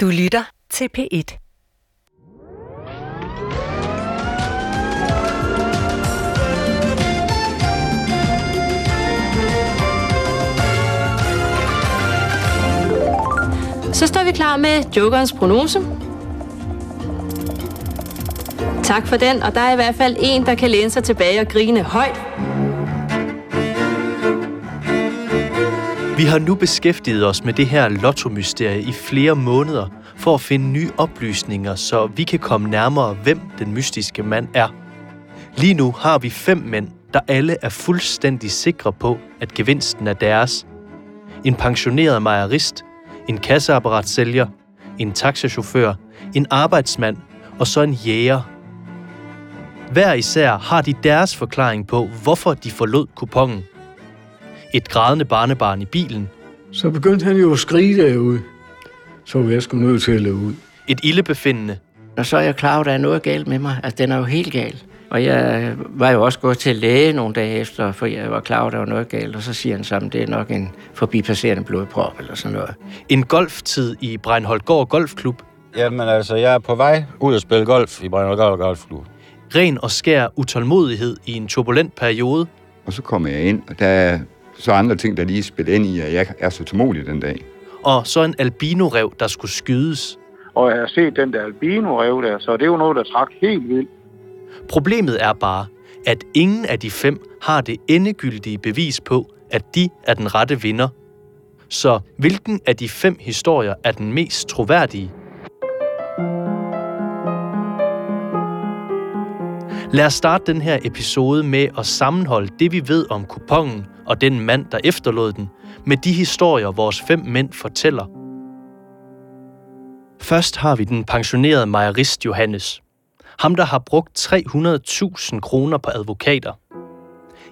Du lytter til P1. Så står vi klar med Jokerens prognose. Tak for den, og der er i hvert fald en, der kan læne sig tilbage og grine højt. Vi har nu beskæftiget os med det her lottomysterie i flere måneder for at finde nye oplysninger, så vi kan komme nærmere, hvem den mystiske mand er. Lige nu har vi fem mænd, der alle er fuldstændig sikre på, at gevinsten er deres. En pensioneret mejerist, en kasseapparatsælger, en taxachauffør, en arbejdsmand og så en jæger. Hver især har de deres forklaring på, hvorfor de forlod kupongen. Et grædende barnebarn i bilen, Så begyndte han jo at skrige derude. Så var jeg sgu nødt til at løbe ud. et ildebefindende, Og så er jeg klar over, at der er noget galt med mig. Altså, den er jo helt gal. Og jeg var jo også gået til læge nogle dage efter, for jeg var klar over, at der var noget galt. Og så siger han sammen, det er nok en forbipasserende blodprop eller sådan noget. en golftid i Breinholdgård Golfklub, Jamen altså, jeg er på vej ud at spille golf i Brøndholm Golfklub. ren og skær utålmodighed i en turbulent periode, Og så kommer jeg ind, og der er så andre ting, der lige spiller ind i, at jeg er så tålmodig den dag. og så en albino-rev, der skulle skydes. Og jeg har set den der albino-rev der, så det er jo noget, der trak helt vildt. Problemet er bare, at ingen af de fem har det endegyldige bevis på, at de er den rette vinder. Så hvilken af de fem historier er den mest troværdige? Lad os starte den her episode med at sammenholde det, vi ved om kupongen og den mand, der efterlod den, med de historier, vores fem mænd fortæller. Først har vi den pensionerede majorist Johannes. Ham, der har brugt 300.000 kroner på advokater.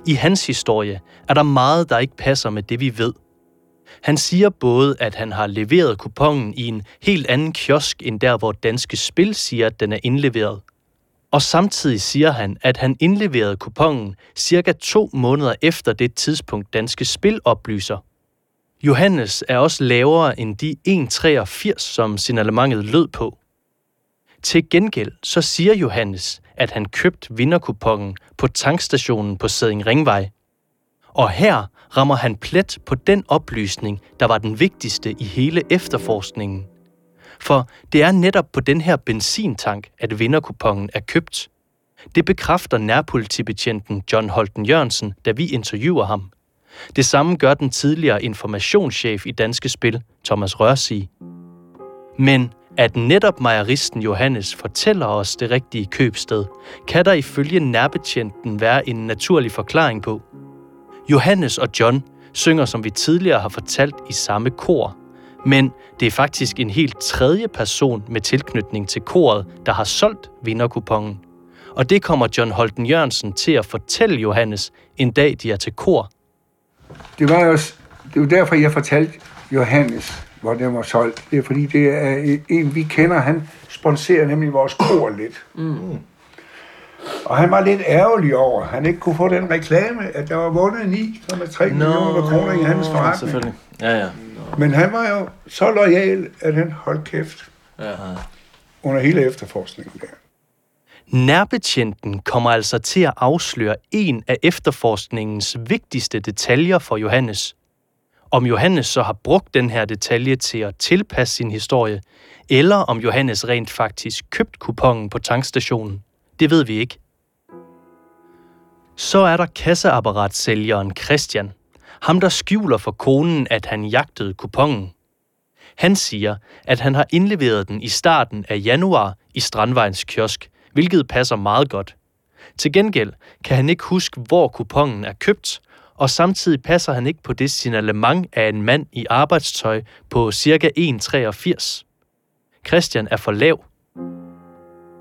I hans historie er der meget, der ikke passer med det, vi ved. Han siger både, at han har leveret kupongen i en helt anden kiosk, end der, hvor Danske Spil siger, at den er indleveret. Og samtidig siger han, at han indleverede kupongen cirka to måneder efter det tidspunkt, Danske Spil oplyser. Johannes er også lavere end de 1,83, som signalementet lød på. Til gengæld så siger Johannes, at han købte vinderkupongen på tankstationen på Sæding Ringvej. Og her rammer han plet på den oplysning, der var den vigtigste i hele efterforskningen. For det er netop på den her benzintank, at vinderkupongen er købt. Det bekræfter nærpolitibetjenten John Holten Jørgensen, da vi interviewer ham. Det samme gør den tidligere informationschef i Danske Spil, Thomas Rørsig. Men at netop mejeristen Johannes fortæller os det rigtige købsted, kan der ifølge nærbetjenten være en naturlig forklaring på. Johannes og John synger, som vi tidligere har fortalt, i samme kor. Men det er faktisk en helt tredje person med tilknytning til koret, der har solgt vinderkupongen. Og det kommer John Holten Jørgensen til at fortælle Johannes en dag, de er til kor. Det var jo det var derfor, jeg fortalte Johannes, hvor den var solgt. Det er fordi, det er en, vi kender. Han sponserer nemlig vores kor lidt. Mm. Og han var lidt ærgerlig over, at han ikke kunne få den reklame, at der var vundet 9,3 millioner kroner i hans forretning. Selvfølgelig. Ja, ja. Men han var jo så lojal, at han holdt kæft ja. under hele efterforskningen der. Nærbetjenten kommer altså til at afsløre en af efterforskningens vigtigste detaljer for Johannes. Om Johannes så har brugt den her detalje til at tilpasse sin historie, eller om Johannes rent faktisk købt kupongen på tankstationen, det ved vi ikke. Så er der kasseapparatsælgeren Christian. Ham, der skjuler for konen, at han jagtede kupongen. Han siger, at han har indleveret den i starten af januar i Strandvejens kiosk, hvilket passer meget godt. Til gengæld kan han ikke huske, hvor kupongen er købt, og samtidig passer han ikke på det signalement af en mand i arbejdstøj på ca. 1,83. Christian er for lav.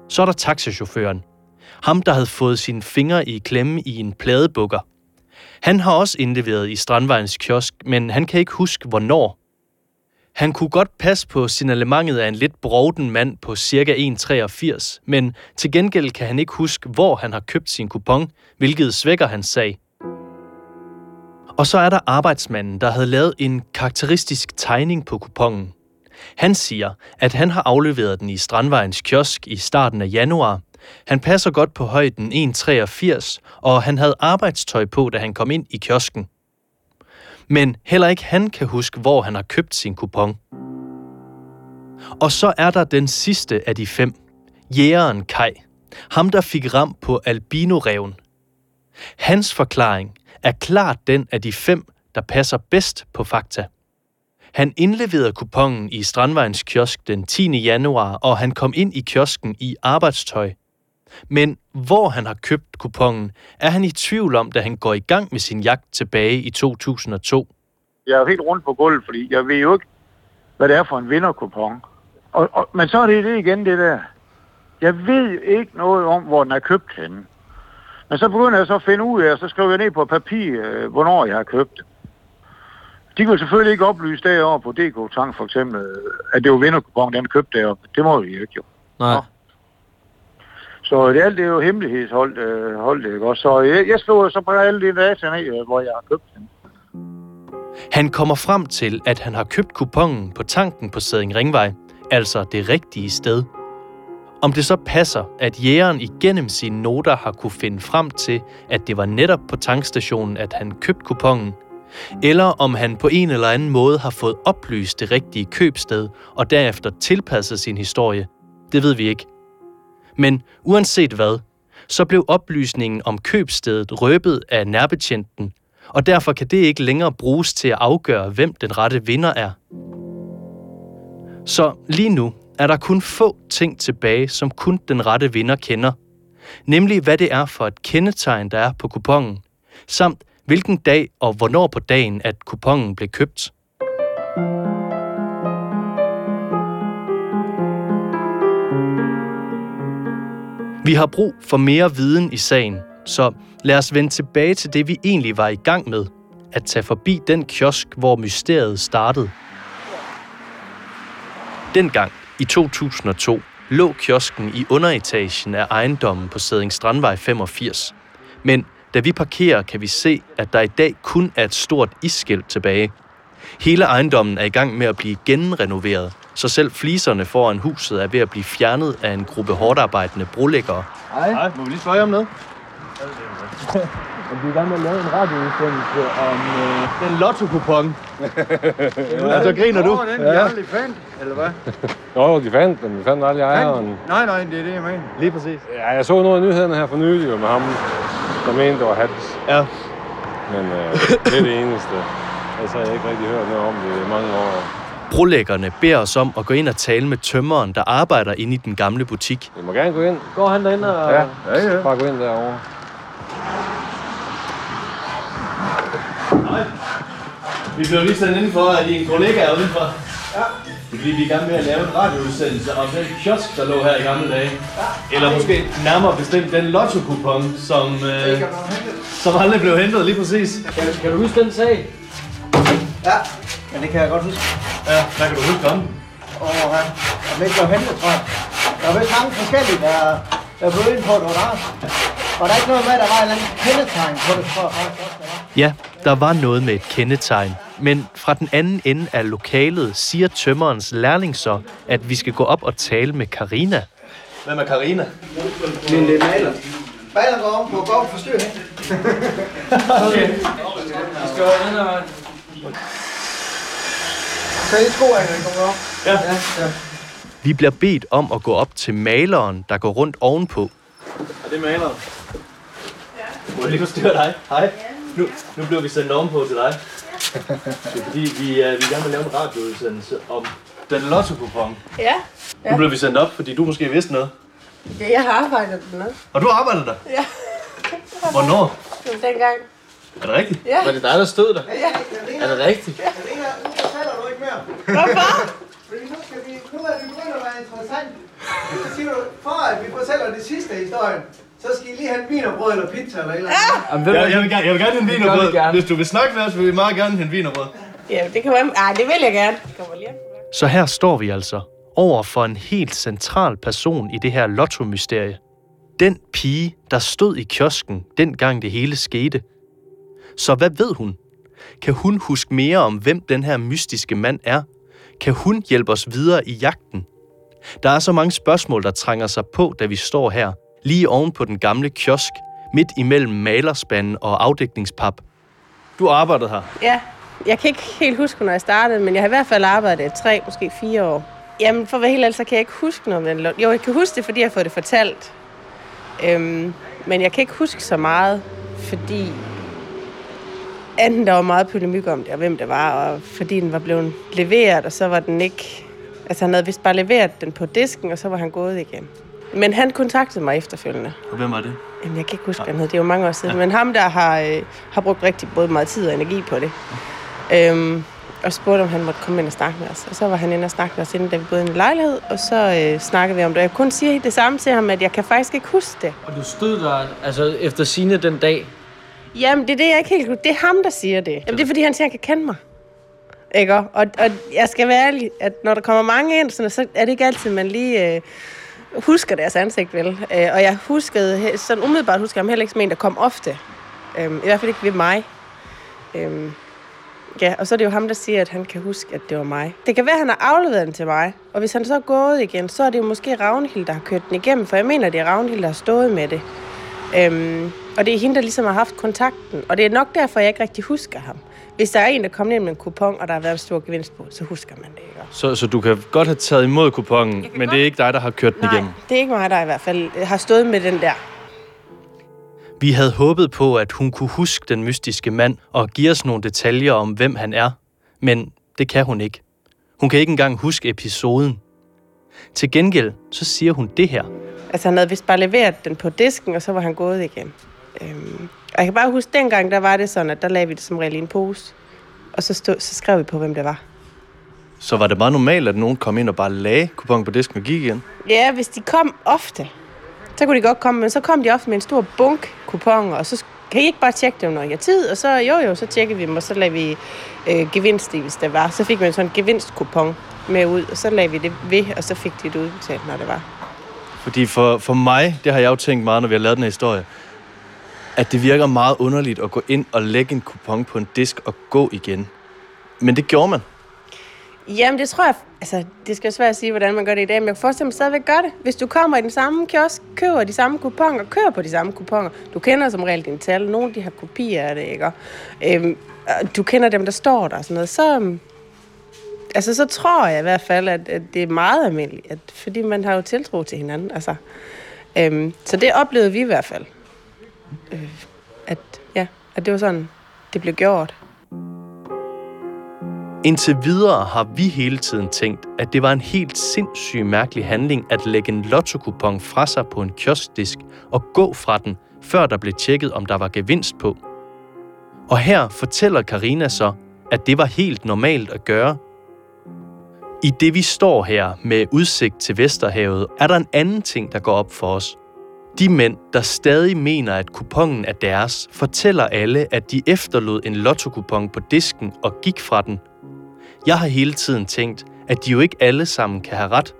Så er der taxachaufføren. Ham, der havde fået sine fingre i klemme i en pladebukker. Han har også indleveret i Strandvejens kiosk, men han kan ikke huske, hvornår. Han kunne godt passe på signalementet af en lidt broden mand på ca. 1,83, men til gengæld kan han ikke huske, hvor han har købt sin kupon, hvilket svækker hans sag. Og så er der arbejdsmanden, der havde lavet en karakteristisk tegning på kupongen. Han siger, at han har afleveret den i Strandvejens kiosk i starten af januar. Han passer godt på højden 1,83, og han havde arbejdstøj på, da han kom ind i kiosken. Men heller ikke han kan huske, hvor han har købt sin kupon. Og så er der den sidste af de fem. Jægeren Kai. Ham, der fik ram på albinoreven. Hans forklaring er klart den af de fem, der passer bedst på fakta. Han indleverede kupongen i Strandvejens kiosk den 10. januar, og han kom ind i kiosken i arbejdstøj. Men hvor han har købt kupongen, er han i tvivl om, da han går i gang med sin jagt tilbage i 2002. Jeg er jo helt rundt på gulvet, fordi jeg ved jo ikke, hvad det er for en vinderkupon. Og, og, men så er det det igen, det der. Jeg ved ikke noget om, hvor den er købt henne. Men så begynder jeg så at finde ud af, og så skriver jeg ned på papir, øh, hvornår jeg har købt det. De kan selvfølgelig ikke oplyse derovre på DK Tank for eksempel, at det var vinderkupon, den er købt deroppe. Det må vi jo ikke jo. Nej. Så det alt det er jo hemmelighedsholdt, øh, holdt, ikke Og Så øh, jeg, jeg slår så på alle de data ned, øh, hvor jeg har købt den. Han kommer frem til, at han har købt kupongen på tanken på Sæding Ringvej, altså det rigtige sted. Om det så passer, at jægeren igennem sine noter har kunne finde frem til, at det var netop på tankstationen, at han købte kupongen, eller om han på en eller anden måde har fået oplyst det rigtige købsted og derefter tilpasset sin historie, det ved vi ikke. Men uanset hvad, så blev oplysningen om købstedet røbet af nærbetjenten, og derfor kan det ikke længere bruges til at afgøre, hvem den rette vinder er. Så lige nu er der kun få ting tilbage, som kun den rette vinder kender. Nemlig hvad det er for et kendetegn, der er på kupongen, samt hvilken dag og hvornår på dagen, at kupongen blev købt. Vi har brug for mere viden i sagen, så lad os vende tilbage til det, vi egentlig var i gang med. At tage forbi den kiosk, hvor mysteriet startede. Dengang, i 2002, lå kiosken i underetagen af ejendommen på Sæding Strandvej 85. Men da vi parkerer, kan vi se, at der i dag kun er et stort isskilt tilbage. Hele ejendommen er i gang med at blive genrenoveret, så selv fliserne foran huset er ved at blive fjernet af en gruppe hårdarbejdende brolæggere. Hej. Må vi lige spørge om noget? Om vi er i gang med at lave en radioudsendelse om øh, den lotto-kupon. altså, griner du? den, ja. aldrig fandt, eller hvad? Jo, de fandt den. Vi fandt aldrig ejeren. Nej, nej, det er det, jeg mener. Lige præcis. Ja, jeg så noget af nyhederne her for nylig med ham, der mente, det var Hans. Ja. Men øh, det er det eneste. Har jeg ikke rigtig hørt noget om det i mange år. Brolæggerne beder os om at gå ind og tale med tømmeren, der arbejder inde i den gamle butik. I må gerne gå ind. Går han derinde og... Ja, Ja, ja. bare gå ind derovre. Vi blev lige sendt indenfor af dine kollegaer udenfor. Ja. Fordi vi er i gang med at lave en radioudsendelse om den kiosk, der lå her i gamle dage. Ja. Eller måske nærmere bestemt den lotto-kupon, som, øh, som aldrig blev hentet lige præcis. Kan, kan du huske den sag? Ja, men det kan jeg godt huske. Ja, hvad kan du huske om? Og ja, om det ikke blev hentet, tror jeg. Der var vist mange forskellige, der, der blev ind på var der. Var der ikke noget med, at der var en eller anden kendetegn på det, tror jeg faktisk også, der var. Ja, der var noget med et kendetegn, men fra den anden ende af lokalet siger tømmerens lærling så, at vi skal gå op og tale med Karina. Hvem er Karina? Min lille maler. Maler går om på gå og forstyrre hende. Okay. Vi skal her vej. Så I sko I kommer op. Ja. Ja, ja. Vi bliver bedt om at gå op til maleren, der går rundt ovenpå. Er det maleren? Ja. Må jeg lige forstyrre dig? Hej. Nu, nu bliver vi sendt ovenpå til dig. Det er fordi, vi er, vi er med at lave en radioudsendelse om den lotto-kupon. Ja, Nu bliver vi sendt op, fordi du måske vidste noget. det jeg har arbejdet med. Og du arbejder der? Ja. Hvornår? Dengang. Er det rigtigt? Ja. Var det dig, der stod der? Ja. Er det rigtigt? Karina, mere. Hvorfor? Fordi nu, skal vi, nu er det begyndt at være interessant. Så siger du, for at vi fortæller det sidste af historien, så skal I lige have en vinerbrød eller pizza eller et eller andet. Ja. Jeg, jeg, vil gerne, jeg vil gerne have en vinerbrød. Hvis du vil snakke med os, vil vi meget gerne have en vinerbrød. Ja, det kan være... Ej, det vil jeg gerne. Det kommer lige Så her står vi altså over for en helt central person i det her lotto-mysterie. Den pige, der stod i kiosken, dengang det hele skete. Så hvad ved hun? Kan hun huske mere om, hvem den her mystiske mand er? Kan hun hjælpe os videre i jagten? Der er så mange spørgsmål, der trænger sig på, da vi står her, lige oven på den gamle kiosk, midt imellem malerspanden og afdækningspap. Du arbejdede her? Ja, jeg kan ikke helt huske, når jeg startede, men jeg har i hvert fald arbejdet tre, måske fire år. Jamen, for at være helt ærlig, så kan jeg ikke huske noget med den Jo, jeg kan huske det, fordi jeg har fået det fortalt. Øhm, men jeg kan ikke huske så meget, fordi enten der var meget polemik om det, og hvem det var, og fordi den var blevet leveret, og så var den ikke... Altså, han havde vist bare leveret den på disken, og så var han gået igen. Men han kontaktede mig efterfølgende. Og hvem var det? Jamen, jeg kan ikke huske, hvad han hed. Det er jo mange år siden. Ja. Men ham, der har, øh, har brugt rigtig både meget tid og energi på det. Øhm, og spurgte, om han måtte komme ind og snakke med os. Og så var han inde og snakke med os, inden da vi boede i en lejlighed, og så øh, snakkede vi om det. Jeg kun sige det samme til ham, at jeg kan faktisk ikke huske det. Og du stod der altså, efter sine den dag? Jamen, det er det, jeg ikke helt Det er ham, der siger det. Jamen, det er, fordi han siger, at han kan kende mig. Ikke? Og, og jeg skal være ærlig, at når der kommer mange ind, så er det ikke altid, man lige... Øh, husker deres ansigt, vel? Øh, og jeg huskede, sådan umiddelbart husker jeg ham heller ikke som en, der kom ofte. Øh, I hvert fald ikke ved mig. Øh, Ja, og så er det jo ham, der siger, at han kan huske, at det var mig. Det kan være, at han har afleveret den til mig, og hvis han så er gået igen, så er det jo måske Ragnhild, der har kørt den igennem, for jeg mener, det er Ragnhild, der har stået med det. Øh, og det er hende, der ligesom har haft kontakten, og det er nok derfor, jeg ikke rigtig husker ham. Hvis der er en, der kommer ind med en kupon, og der har været en stor gevinst på, så husker man det ikke. Så, så du kan godt have taget imod kupongen, men godt... det er ikke dig, der har kørt den Nej, igennem? det er ikke mig, der i hvert fald har stået med den der. Vi havde håbet på, at hun kunne huske den mystiske mand og give os nogle detaljer om, hvem han er. Men det kan hun ikke. Hun kan ikke engang huske episoden. Til gengæld, så siger hun det her. Altså han havde vist bare leveret den på disken, og så var han gået igen. Øhm, og jeg kan bare huske, dengang der var det sådan, at der lavede vi det som regel i en pose. Og så, stod, så skrev vi på, hvem det var. Så var det meget normalt, at nogen kom ind og bare lagde kupon på disken og gik igen? Ja, hvis de kom ofte så kunne de godt komme, men så kom de ofte med en stor bunk kuponer, og så kan I ikke bare tjekke dem, når I har tid? Og så, jo jo, så tjekker vi dem, og så lader vi øh, gevinst i, hvis det var. Så fik man sådan en gevinstkupon med ud, og så lagde vi det ved, og så fik de det udbetalt, når det var. Fordi for, for mig, det har jeg jo tænkt meget, når vi har lavet den her historie, at det virker meget underligt at gå ind og lægge en kupon på en disk og gå igen. Men det gjorde man. Jamen, det tror jeg... Altså, det skal jo svært at sige, hvordan man gør det i dag, men jeg kan forestille mig stadigvæk gøre det. Hvis du kommer i den samme kiosk, køber de samme kuponer, kører på de samme kuponer. Du kender som regel dine tal. Nogle de har kopier af det, ikke? Øhm, du kender dem, der står der og sådan noget. Så, øhm, altså, så tror jeg i hvert fald, at, at det er meget almindeligt. At, fordi man har jo tiltro til hinanden. Altså, øhm, så det oplevede vi i hvert fald. Øh, at, ja, at det var sådan, det blev gjort. Indtil videre har vi hele tiden tænkt, at det var en helt sindssyg mærkelig handling at lægge en lottokupon fra sig på en kioskdisk og gå fra den, før der blev tjekket, om der var gevinst på. Og her fortæller Karina så, at det var helt normalt at gøre. I det vi står her med udsigt til Vesterhavet, er der en anden ting, der går op for os. De mænd, der stadig mener, at kupongen er deres, fortæller alle, at de efterlod en lottokupon på disken og gik fra den jeg har hele tiden tænkt, at de jo ikke alle sammen kan have ret.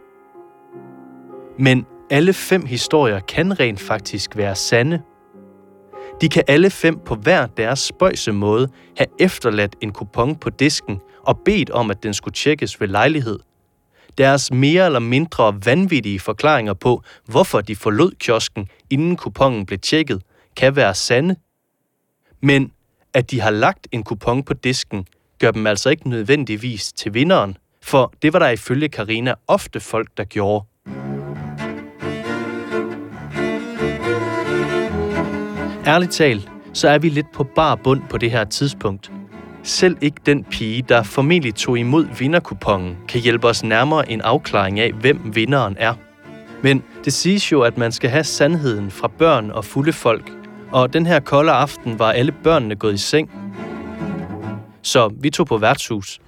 Men alle fem historier kan rent faktisk være sande. De kan alle fem på hver deres spøjse måde have efterladt en kupon på disken og bedt om, at den skulle tjekkes ved lejlighed. Deres mere eller mindre vanvittige forklaringer på, hvorfor de forlod kiosken, inden kupongen blev tjekket, kan være sande. Men at de har lagt en kupon på disken, gør dem altså ikke nødvendigvis til vinderen, for det var der ifølge Karina ofte folk, der gjorde. Ærligt talt, så er vi lidt på bar bund på det her tidspunkt. Selv ikke den pige, der formentlig tog imod vinderkupongen, kan hjælpe os nærmere en afklaring af, hvem vinderen er. Men det siges jo, at man skal have sandheden fra børn og fulde folk, og den her kolde aften var alle børnene gået i seng, så vi tog på værtshus.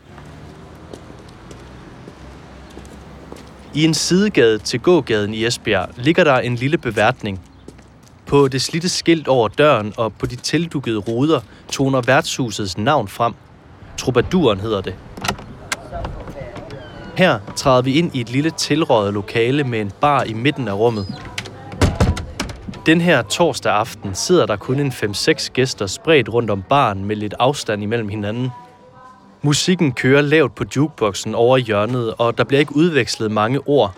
I en sidegade til gågaden i Esbjerg ligger der en lille beværtning. På det slitte skilt over døren og på de tildukkede ruder toner værtshusets navn frem. Troubaduren hedder det. Her træder vi ind i et lille tilrøjet lokale med en bar i midten af rummet. Den her torsdag aften sidder der kun en 5-6 gæster spredt rundt om baren med lidt afstand imellem hinanden. Musikken kører lavt på jukeboxen over hjørnet, og der bliver ikke udvekslet mange ord.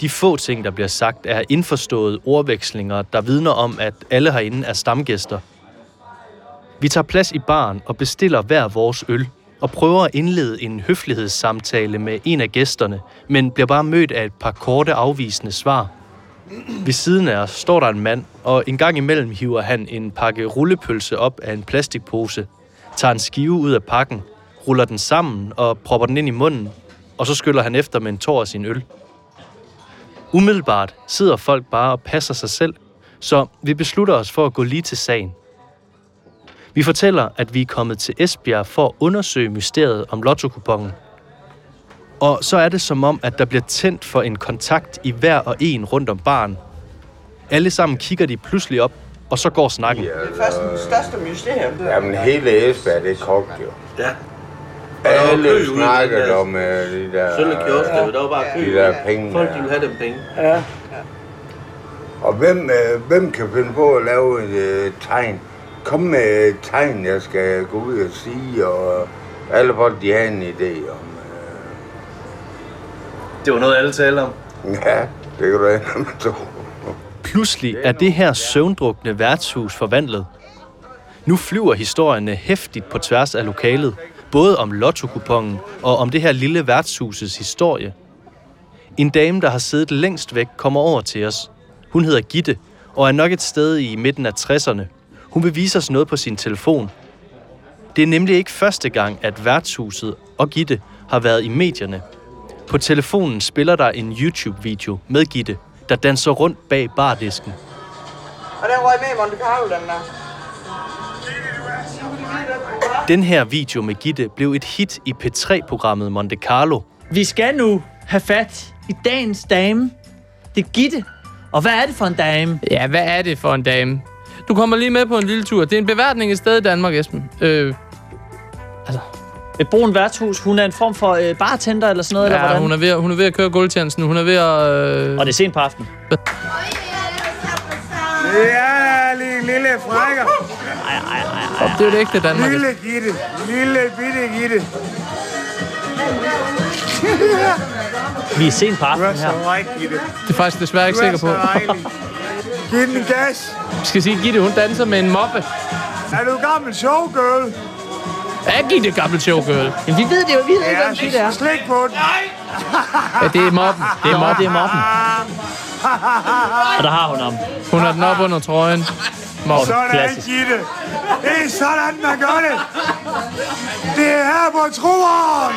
De få ting, der bliver sagt, er indforståede ordvekslinger, der vidner om, at alle herinde er stamgæster. Vi tager plads i baren og bestiller hver vores øl, og prøver at indlede en høflighedssamtale med en af gæsterne, men bliver bare mødt af et par korte afvisende svar. Ved siden af os står der en mand, og en gang imellem hiver han en pakke rullepølse op af en plastikpose, tager en skive ud af pakken, ruller den sammen og propper den ind i munden, og så skyller han efter med en tår af sin øl. Umiddelbart sidder folk bare og passer sig selv, så vi beslutter os for at gå lige til sagen. Vi fortæller, at vi er kommet til Esbjerg for at undersøge mysteriet om lottokupongen. Og så er det som om, at der bliver tændt for en kontakt i hver og en rundt om baren. Alle sammen kigger de pludselig op, og så går snakken. Det er først den største mysterium. Jamen, hele Esbjerg, det er kogt jo. Ja. Alle snakkede om uh, de der... Sølle kiosk, der var bare kø. De der penge. Folk, der. de vil have dem penge. Ja. Og hvem, øh, hvem kan finde på at lave et øh, tegn? Kom med et tegn, jeg skal gå ud og sige, og alle folk, de har en idé om. Det var noget, alle taler om. Ja, det kan du ikke med to. Pludselig er det her søvndrukne værtshus forvandlet. Nu flyver historierne hæftigt på tværs af lokalet, både om lottokupongen og om det her lille værtshusets historie. En dame, der har siddet længst væk, kommer over til os. Hun hedder Gitte og er nok et sted i midten af 60'erne. Hun vil vise os noget på sin telefon. Det er nemlig ikke første gang, at værtshuset og Gitte har været i medierne. På telefonen spiller der en YouTube-video med Gitte, der danser rundt bag bardisken. Og den røg med i Monte Carlo, den der. Den her video med Gitte blev et hit i P3-programmet Monte Carlo. Vi skal nu have fat i dagens dame. Det er Gitte. Og hvad er det for en dame? Ja, hvad er det for en dame? Du kommer lige med på en lille tur. Det er en beværtning et sted i Danmark, Esben. Øh, Et brun værtshus. Hun er en form for øh, bartender eller sådan noget, eller ja, hvordan? hun er, ved, at- hun er ved at køre gulvtjenesten. Hun er ved at... Øh... Og det er sent på aftenen. Ja, lille, lille frækker. Og det er det ægte Danmark. Lille Gitte. Lille bitte Gitte. Vi er sent på er aftenen her. Det er faktisk desværre ikke er sikker på. Giv den gas. Vi skal sige, Gitte, hun danser med en moppe. Er du gammel showgirl? Er Gitte gammel showgirl? Jamen, vi ved det jo. Vi ved ikke, Ja, hvem Gitte er. slik på den. Ja, det er moppen. Det er moppen. Det er moppen. Og der har hun ham. Hun har den op under trøjen. Moppen. Sådan, Klassisk. Gitte. Det er sådan, man gør det. Det er her på troen.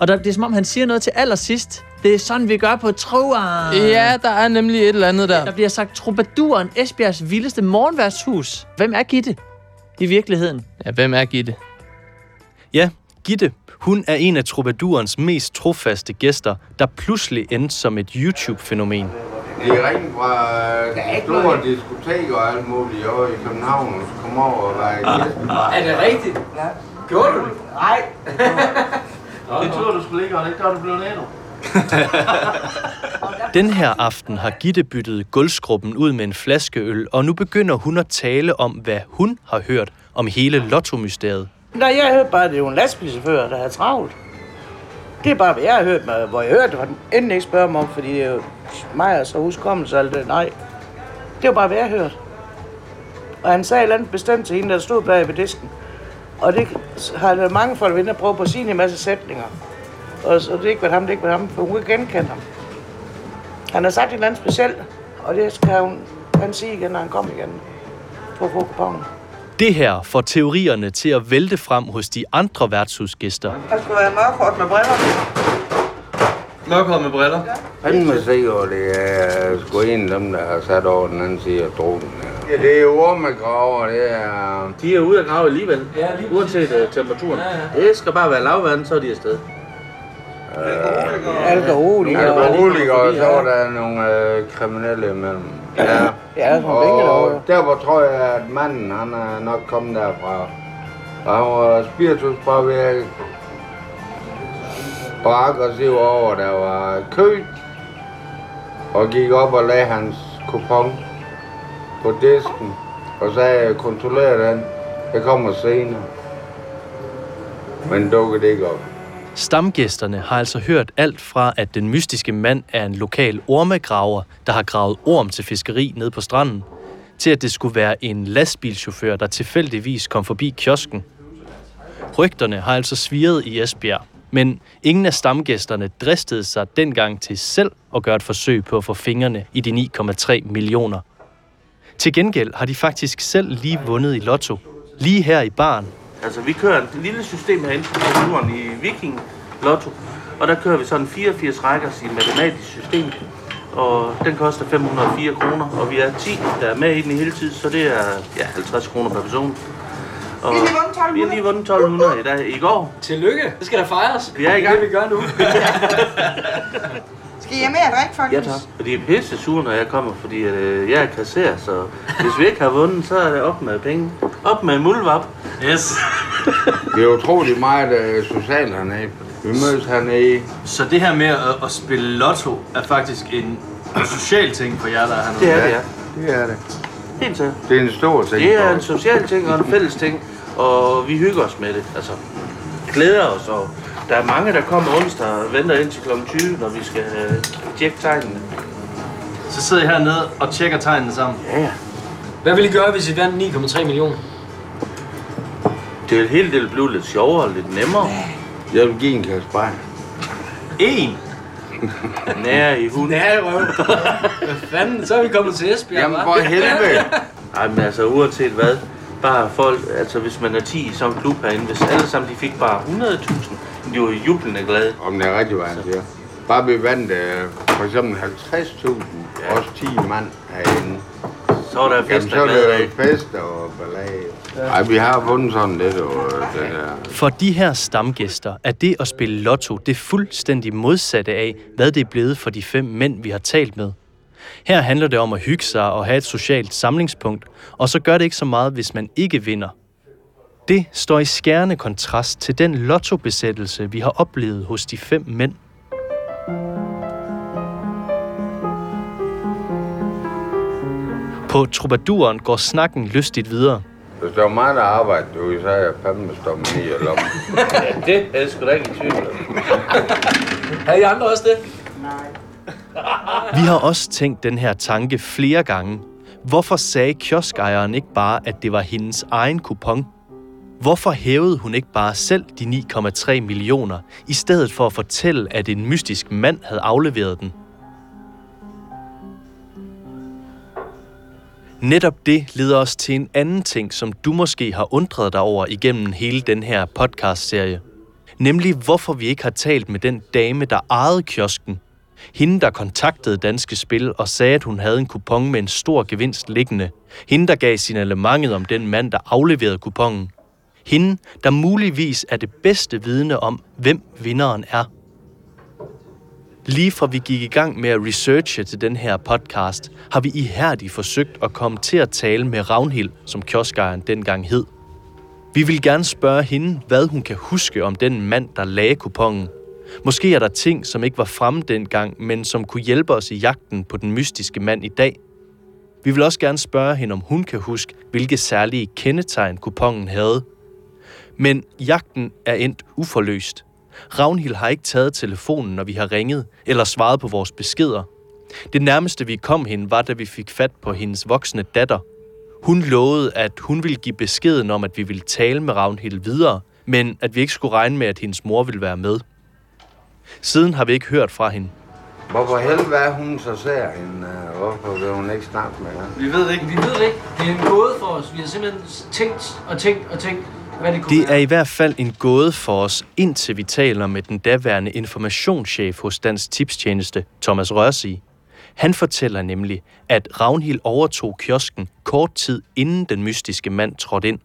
Og der, det er som om, han siger noget til allersidst. Det er sådan, vi gør på troen. Ja, der er nemlig et eller andet der. Der bliver sagt Troubadouren, Esbjergs vildeste morgenværtshus. Hvem er Gitte i virkeligheden? Ja, hvem er Gitte? Ja, Gitte, hun er en af Troubadourens mest trofaste gæster, der pludselig endte som et YouTube-fænomen. De ringede fra øh, store diskoteker og alt muligt over i København, og så kom over og var i gæstebar. Er det rigtigt? Ja. Gjorde du det? Nej. Det tror du skulle ikke, og det gør du blevet endnu. Den her aften har Gitte byttet gulvskruppen ud med en flaske øl, og nu begynder hun at tale om, hvad hun har hørt om hele lottomysteriet. Nej, jeg hørte bare, at det er jo en lastbilchauffør, der er travlt. Det er bare, hvad jeg har hørt, med, hvor jeg hørte det, var den endelig ikke spørge mig om, fordi det er jo mig og så huskommelse alt det. Nej, det var bare, hvad jeg hørte. Og han sagde et eller andet bestemt til hende, der stod bag ved disken. Og det har mange folk været inde og prøve på at sige en masse sætninger. Og så det er ikke været ham, det er ikke været ham, for hun kan genkende ham. Han har sagt et eller andet specielt, og det skal hun, han sige igen, når han kommer igen. Få kuponen. Det her får teorierne til at vælte frem hos de andre værtshusgæster. Der skulle være mørkort med briller. Mørkhåret med briller. Han må se, og det er sgu en af dem, der har sat over den anden side af dronen. Ja, det er ormegraver, det er... De er ude at grave alligevel. Ja, lige Uanset uh, temperaturen. Ja, ja. Det skal bare være lavvand, så er de afsted. Alkoholikere. Alkoholikere, og så var der nogle øh, kriminelle imellem. Ja, Ja, derovre. og der hvor tror jeg, at manden, han er nok kommet derfra. Og han var spiritus påvirket. Og aggressiv over, der var kø. Og gik op og lagde hans kupon på disken. Og sagde, kontroller den. Jeg kommer senere. Men dukker det ikke op. Stamgæsterne har altså hørt alt fra, at den mystiske mand er en lokal ormegraver, der har gravet orm til fiskeri ned på stranden, til at det skulle være en lastbilchauffør, der tilfældigvis kom forbi kiosken. Rygterne har altså sviret i Esbjerg, men ingen af stamgæsterne dristede sig dengang til selv at gøre et forsøg på at få fingrene i de 9,3 millioner. Til gengæld har de faktisk selv lige vundet i lotto. Lige her i baren. Altså, vi kører et lille system herinde på turen i Viking Lotto, og der kører vi sådan 84 rækker i et matematisk system, og den koster 504 kroner, og vi er 10, der er med i den hele tiden, så det er ja, 50 kroner per person. Og vi har lige vundet 1200 i, dag, i går. Tillykke. Det skal da fejres. Vi er i gang. Det vi gør nu. Skal I have mere at drikke, Ja folkens? tak. Og de er pisse sure, når jeg kommer, fordi øh, jeg er kasser, så hvis vi ikke har vundet, så er det op med penge. Op med muldvap. Yes. Det er utroligt meget øh, socialt hernede. Vi mødes hernede. Så det her med at, at spille lotto er faktisk en social ting for jer, der er hernede? Det er det, ja. Det er det. Helt sikkert. Det er en stor ting. Det er for en social ting og en fælles ting, og vi hygger os med det. Altså, glæder os, og der er mange, der kommer onsdag og venter ind til kl. 20, når vi skal øh, tjekke tegnene. Så sidder I hernede og tjekker tegnene sammen? Ja, ja. Hvad vil I gøre, hvis I vandt 9,3 millioner? Det er helt det blive lidt sjovere og lidt nemmere. Jeg vil give en kasse bajer. En? Nær i hunden. Nær i røven. Hvad fanden? Så er vi kommet til Esbjerg, Jamen, hva'? for helvede. Ej, men altså, uanset hvad, bare folk, altså hvis man er 10 i sådan en klub herinde, hvis alle sammen de fik bare 100.000, de var jublende glade. Om det er rigtigt, hvad han siger. Bare vi vandt øh, for eksempel 50.000, ja. også 10 mand herinde. Så er der fest Jamen, så er fest og ballade. Ej, vi har vundet sådan lidt over det der. For de her stamgæster er det at spille lotto det fuldstændig modsatte af, hvad det er blevet for de fem mænd, vi har talt med. Her handler det om at hygge sig og have et socialt samlingspunkt, og så gør det ikke så meget, hvis man ikke vinder. Det står i skærende kontrast til den lottobesættelse, vi har oplevet hos de fem mænd. På Troubadouren går snakken lystigt videre. Hvis der var mig, der arbejdede derude, så havde jeg fandme stoppet i og lommen. Ja, det er sgu da ikke i tvivl. Har I andre også det? Vi har også tænkt den her tanke flere gange. Hvorfor sagde kioskejeren ikke bare, at det var hendes egen kupon? Hvorfor hævede hun ikke bare selv de 9,3 millioner, i stedet for at fortælle, at en mystisk mand havde afleveret den? Netop det leder os til en anden ting, som du måske har undret dig over igennem hele den her podcast-serie. Nemlig hvorfor vi ikke har talt med den dame, der ejede kiosken. Hende, der kontaktede Danske Spil og sagde, at hun havde en kupon med en stor gevinst liggende. Hende, der gav signalementet om den mand, der afleverede kupongen. Hende, der muligvis er det bedste vidne om, hvem vinderen er. Lige fra vi gik i gang med at researche til den her podcast, har vi ihærdigt forsøgt at komme til at tale med Ravnhild, som kioskejeren dengang hed. Vi vil gerne spørge hende, hvad hun kan huske om den mand, der lagde kupongen. Måske er der ting, som ikke var fremme dengang, men som kunne hjælpe os i jagten på den mystiske mand i dag. Vi vil også gerne spørge hende, om hun kan huske, hvilke særlige kendetegn kupongen havde. Men jagten er endt uforløst. Ravnhild har ikke taget telefonen, når vi har ringet, eller svaret på vores beskeder. Det nærmeste vi kom hende var, da vi fik fat på hendes voksne datter. Hun lovede, at hun ville give beskeden om, at vi ville tale med Ravnhild videre, men at vi ikke skulle regne med, at hendes mor ville være med. Siden har vi ikke hørt fra hende. Hvorfor helvede er hun så sær hende? øh, Hvorfor vil hun ikke snakke med ham? Vi ved det ikke. Vi ved det ikke. Det er en gåde for os. Vi har simpelthen tænkt og tænkt og tænkt, det er i hvert fald en gåde for os, indtil vi taler med den daværende informationschef hos Dansk Tipstjeneste, Thomas Rørsig. Han fortæller nemlig, at Ravnhild overtog kiosken kort tid inden den mystiske mand trådte ind.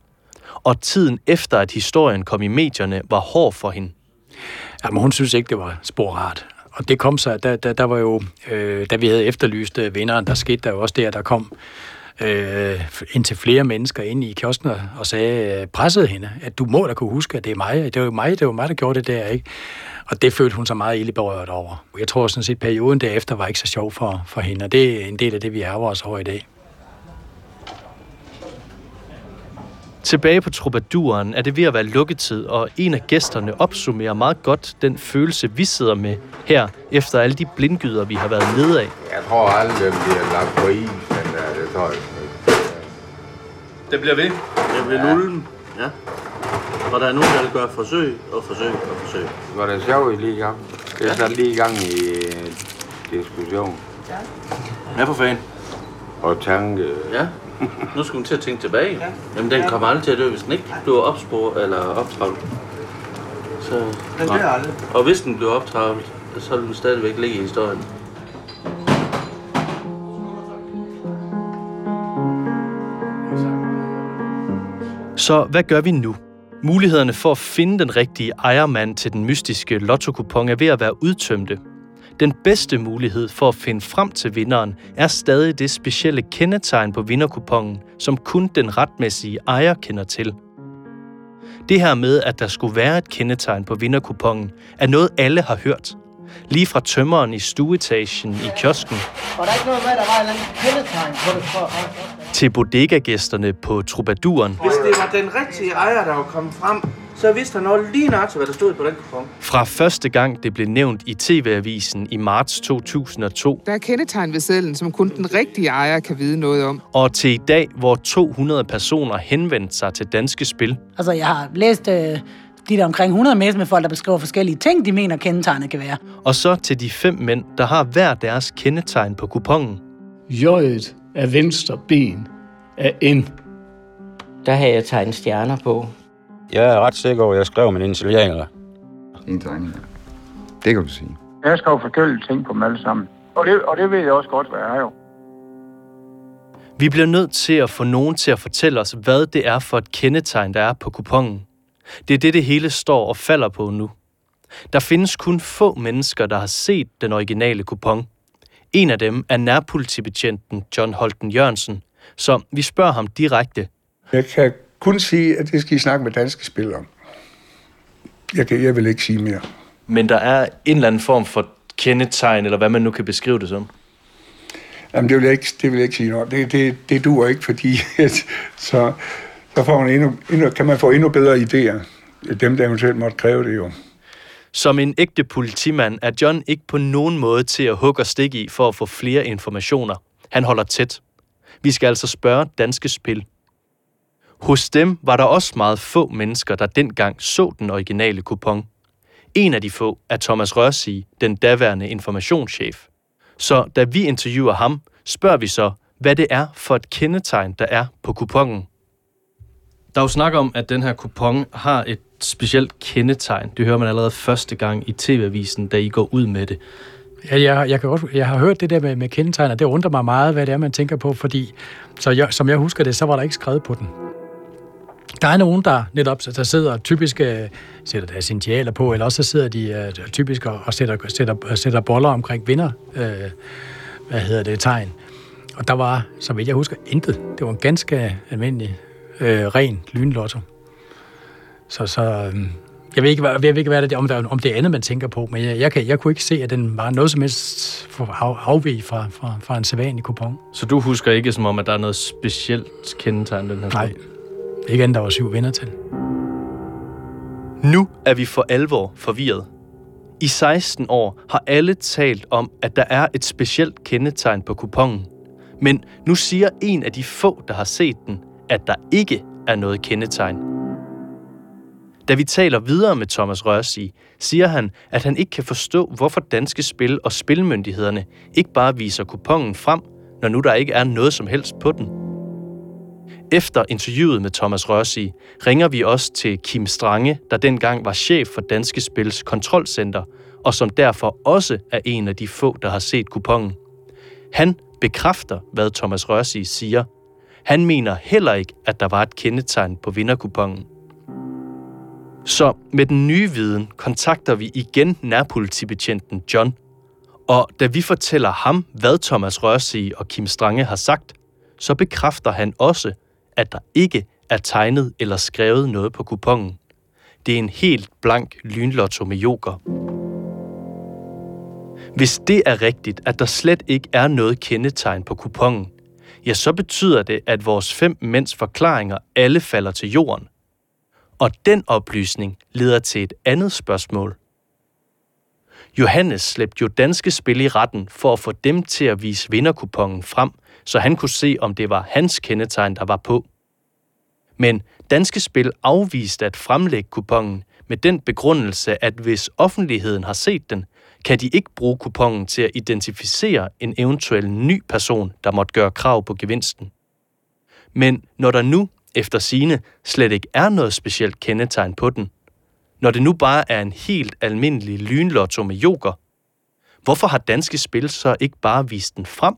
Og tiden efter, at historien kom i medierne, var hård for hende. Jamen, hun synes ikke, det var spor rart. Og det kom så, der, der, der var jo, øh, da vi havde efterlyst øh, vinderen, der skete der jo også det, at der kom øh, indtil flere mennesker ind i kiosken og- og sagde, øh, pressede hende, at du må da kunne huske, at det er mig. Det var jo mig, det var mig, der gjorde det der, ikke? Og det følte hun sig meget ille berørt over. Jeg tror sådan set, perioden derefter var ikke så sjov for, for hende, og det er en del af det, vi ærger os over i dag. Tilbage på Troubadouren er det ved at være lukketid, og en af gæsterne opsummerer meget godt den følelse, vi sidder med her, efter alle de blindgyder, vi har været nede af. Jeg tror aldrig, den bliver lagt på is, den der, det tror jeg. Det bliver ved. Det bliver lullen. Ja. Og der er nogen, der vil gøre forsøg og forsøg og forsøg. Var det sjovt lige i gang? Det er sat lige i gang i øh, diskussion. Ja, for fanden. Og tanke. Ja. Nu skal hun til at tænke tilbage. Ja. Jamen, den kommer aldrig til at dø, hvis den ikke bliver opspor eller optravlet. Så, Den dør aldrig. Og hvis den bliver optravlet, så vil den stadigvæk ligge i historien. Så hvad gør vi nu? Mulighederne for at finde den rigtige ejermand til den mystiske lotto er ved at være udtømte. Den bedste mulighed for at finde frem til vinderen er stadig det specielle kendetegn på vinderkupongen, som kun den retmæssige ejer kender til. Det her med, at der skulle være et kendetegn på vinderkupongen, er noget alle har hørt. Lige fra tømmeren i stueetagen i kiosken Var der ikke noget med, at der var et eller andet kendetegn på det? For, til bodegagæsterne på Troubadouren. Hvis det var den rigtige ejer, der var kommet frem, så vidste han også lige nøjagtigt, hvad der stod på den kupon. Fra første gang det blev nævnt i TV-avisen i marts 2002, Der er kendetegn ved sedlen, som kun den rigtige ejer kan vide noget om. og til i dag, hvor 200 personer henvendte sig til Danske Spil. Altså, jeg har læst øh, de der omkring 100 mails med folk, der beskriver forskellige ting, de mener, kendetegnet kan være. Og så til de fem mænd, der har hver deres kendetegn på kupongen. J'et er venstre ben af N. Der har jeg tegnet stjerner på. Jeg er ret sikker over, at jeg skrev mine initialer. En tegning, ja. Det kan du sige. Jeg skal jo fortælle ting på dem alle sammen. Og det, og det ved jeg også godt, hvad jeg er jo. Vi bliver nødt til at få nogen til at fortælle os, hvad det er for et kendetegn, der er på kupongen. Det er det, det hele står og falder på nu. Der findes kun få mennesker, der har set den originale kupon. En af dem er nærpolitibetjenten John Holten Jørgensen, så vi spørger ham direkte. Jeg kan kun sige, at det skal I snakke med danske spil om. Jeg, kan, jeg vil ikke sige mere. Men der er en eller anden form for kendetegn, eller hvad man nu kan beskrive det som. Jamen, det vil jeg ikke, det vil jeg ikke sige noget. Det, det, det duer ikke, fordi at, så, så får man endnu, endnu, kan man få endnu bedre idéer. Dem, der eventuelt måtte kræve det jo. Som en ægte politimand er John ikke på nogen måde til at hugge og stikke i for at få flere informationer. Han holder tæt. Vi skal altså spørge Danske Spil. Hos dem var der også meget få mennesker, der dengang så den originale kupon. En af de få er Thomas Rørsi, den daværende informationschef. Så da vi interviewer ham, spørger vi så, hvad det er for et kendetegn, der er på kupongen. Der er jo snak om, at den her kupon har et specielt kendetegn. Det hører man allerede første gang i TV-avisen, da I går ud med det. Ja, jeg, jeg, kan godt, jeg har hørt det der med, med kendetegn, og det undrer mig meget, hvad det er, man tænker på, fordi så jeg, som jeg husker det, så var der ikke skrevet på den. Der er nogen, der netop der sidder typisk øh, sætter deres initialer på, eller også så sidder de øh, typisk og og sætter, sætter, sætter boller omkring vinder, øh, hvad hedder det, tegn. Og der var, så vidt jeg husker, intet. Det var en ganske almindelig, øh, ren lynlotto. Så, så øh, jeg ved ikke, hvad, jeg ved ikke hvad det, om, der, om det er andet, man tænker på, men jeg, jeg, kan, jeg kunne ikke se, at den var noget som helst afvig fra, fra, fra en sædvanlig kupon. Så du husker ikke som om, at der er noget specielt kendetegn den her Nej, ikke andet, der var syv vinder til. Nu er vi for alvor forvirret. I 16 år har alle talt om, at der er et specielt kendetegn på kupongen. Men nu siger en af de få, der har set den, at der ikke er noget kendetegn. Da vi taler videre med Thomas Rørsi, siger han, at han ikke kan forstå, hvorfor danske spil og spilmyndighederne ikke bare viser kupongen frem, når nu der ikke er noget som helst på den. Efter interviewet med Thomas Rørsi ringer vi også til Kim Strange, der dengang var chef for Danske Spils kontrolcenter, og som derfor også er en af de få, der har set kupongen. Han bekræfter, hvad Thomas Rørsi siger. Han mener heller ikke, at der var et kendetegn på vinderkupongen. Så med den nye viden kontakter vi igen nærpolitibetjenten John. Og da vi fortæller ham, hvad Thomas Rørsi og Kim Strange har sagt, så bekræfter han også, at der ikke er tegnet eller skrevet noget på kupongen. Det er en helt blank lynlotto med joker. Hvis det er rigtigt, at der slet ikke er noget kendetegn på kupongen, ja, så betyder det, at vores fem mænds forklaringer alle falder til jorden. Og den oplysning leder til et andet spørgsmål. Johannes slæbte jo danske spil i retten for at få dem til at vise vinderkupongen frem, så han kunne se, om det var hans kendetegn, der var på. Men Danske Spil afviste at fremlægge kupongen med den begrundelse, at hvis offentligheden har set den, kan de ikke bruge kupongen til at identificere en eventuel ny person, der måtte gøre krav på gevinsten. Men når der nu, efter sine, slet ikke er noget specielt kendetegn på den, når det nu bare er en helt almindelig lynlotto med joker, hvorfor har danske spil så ikke bare vist den frem?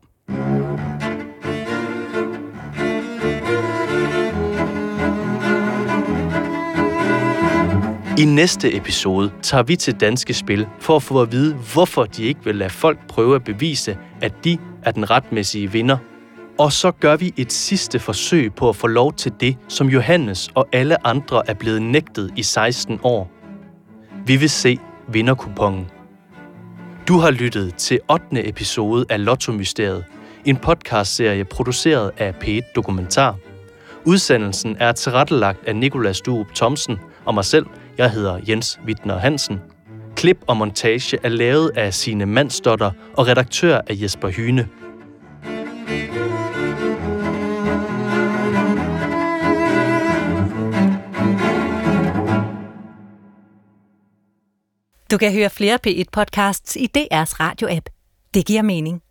I næste episode tager vi til Danske Spil for at få at vide, hvorfor de ikke vil lade folk prøve at bevise, at de er den retmæssige vinder. Og så gør vi et sidste forsøg på at få lov til det, som Johannes og alle andre er blevet nægtet i 16 år. Vi vil se vinderkupongen. Du har lyttet til 8. episode af Lotto Mysteriet, en podcastserie produceret af P1 Dokumentar. Udsendelsen er tilrettelagt af Nikolas Duup Thomsen og mig selv, jeg hedder Jens Wittner Hansen. Klip og montage er lavet af sine Mandsdotter og redaktør af Jesper Hyne. Du kan høre flere P1-podcasts i DR's radio-app. Det giver mening.